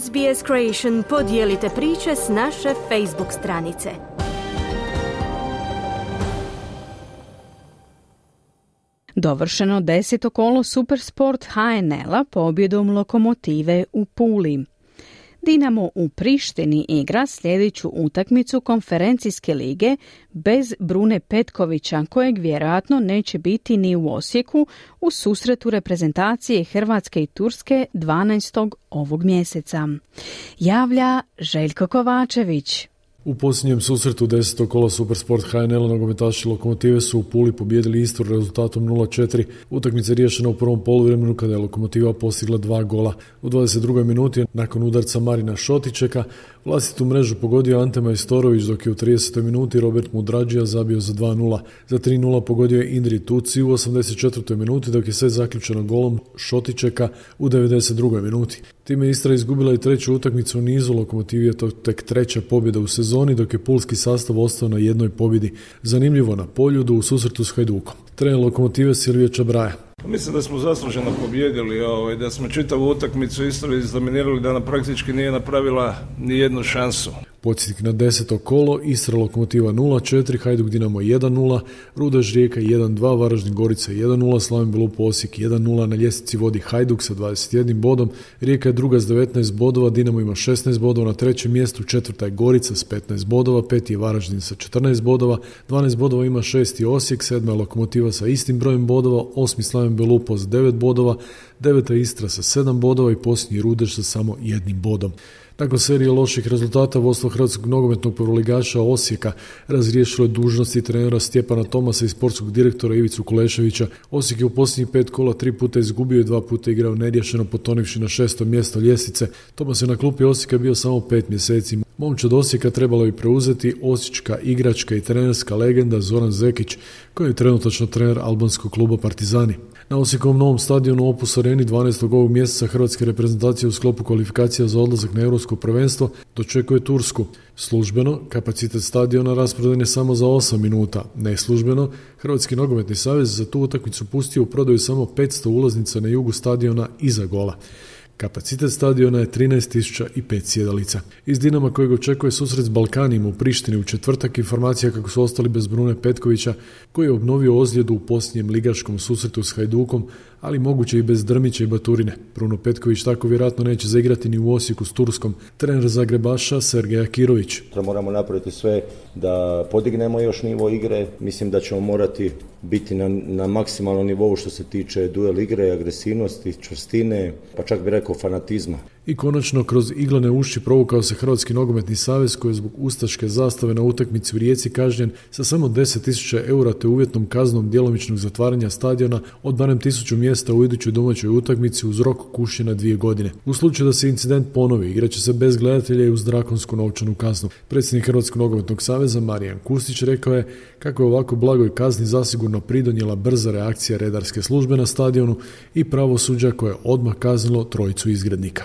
SBS Creation podijelite priče s naše Facebook stranice. Dovršeno deseto kolo Supersport HNL-a pobjedom lokomotive u Puli. Dinamo u Prištini igra sljedeću utakmicu konferencijske lige bez Brune Petkovića, kojeg vjerojatno neće biti ni u Osijeku u susretu reprezentacije Hrvatske i Turske 12. ovog mjeseca. Javlja Željko Kovačević. U posljednjem susretu 10. kola Supersport HNL nogometaši Lokomotive su u Puli pobjedili Istor rezultatom 0-4. Utakmica je riješena u prvom poluvremenu kada je Lokomotiva postigla dva gola. U 22. minuti nakon udarca Marina Šotičeka vlastitu mrežu pogodio Ante Majstorović dok je u 30. minuti Robert Mudrađija zabio za 2-0. Za 3-0 pogodio je Indri Tuci u 84. minuti dok je sve zaključeno golom Šotičeka u 92. minuti. Time Istra izgubila i treću utakmicu u nizu, Lokomotivi je to tek treća pobjeda u sezoni, dok je pulski sastav ostao na jednoj pobjedi. Zanimljivo na poljudu u susretu s Hajdukom. Trener Lokomotive Silvije Čabraja. Pa mislim da smo zasluženo pobjedili, ovaj, da smo čitavu utakmicu Istra izdominirali, da ona praktički nije napravila ni jednu šansu. Podsjetnik na deseto kolo, Istra Lokomotiva 0-4, Hajduk Dinamo 1-0, Rudaž Rijeka 1-2, Varaždin Gorica 1-0, Slaven Belup Osijek 1-0, na ljestvici vodi Hajduk sa 21 bodom, Rijeka je druga s 19 bodova, Dinamo ima 16 bodova, na trećem mjestu četvrta je Gorica s 15 bodova, peti je Varaždin sa 14 bodova, 12 bodova ima šesti Osijek, sedma je Lokomotiva sa istim brojem bodova, osmi Slaven Belupo s 9 bodova, deveta Istra sa 7 bodova i posljednji Rudež sa samo jednim bodom. Nakon serije loših rezultata vodstvo hrvatskog nogometnog prvoligaša Osijeka razriješilo je dužnosti trenera Stjepana Tomasa i sportskog direktora Ivicu Kuleševića. Osijek je u posljednjih pet kola tri puta izgubio i dva puta igrao neriješeno potonivši na šesto mjesto ljestvice. Tomas je na klupi Osijeka bio samo pet mjeseci. Momčad Osijeka trebalo bi preuzeti osječka igračka i trenerska legenda Zoran Zekić, koji je trenutačno trener albanskog kluba Partizani. Na Osijekovom novom stadionu Opus Areni 12. ovog mjeseca Hrvatske reprezentacije u sklopu kvalifikacija za odlazak na Europsko prvenstvo dočekuje Tursku. Službeno, kapacitet stadiona rasprodan je samo za 8 minuta. Neslužbeno, Hrvatski nogometni savez za tu utakmicu pustio u prodaju samo 500 ulaznica na jugu stadiona iza gola. Kapacitet stadiona je 13.005 sjedalica. Iz Dinama kojeg očekuje susret s Balkanima u Prištini u četvrtak informacija kako su ostali bez Brune Petkovića koji je obnovio ozljedu u posljednjem ligaškom susretu s Hajdukom, ali moguće i bez Drmića i Baturine. Bruno Petković tako vjerojatno neće zaigrati ni u Osijeku s Turskom. Trener Zagrebaša Sergeja Kirović. Moramo napraviti sve da podignemo još nivo igre. Mislim da ćemo morati biti na, na maksimalnom nivou što se tiče duel igre, agresivnosti, čvrstine, pa čak bi rekao fanatizma. I konačno, kroz iglane uši provukao se Hrvatski nogometni savez koji je zbog ustaške zastave na utakmici u Rijeci kažnjen sa samo 10.000 eura te uvjetnom kaznom djelomičnog zatvaranja stadiona od barem tisuću mjesta u idućoj domaćoj utakmici uz rok kušnje dvije godine. U slučaju da se incident ponovi, igraće se bez gledatelja i uz drakonsku novčanu kaznu. Predsjednik Hrvatskog nogometnog saveza Marijan Kustić rekao je kako je ovako blagoj kazni zasigurno pridonijela brza reakcija redarske službe na stadionu i pravosuđa koje je odmah kaznilo trojicu izgrednika.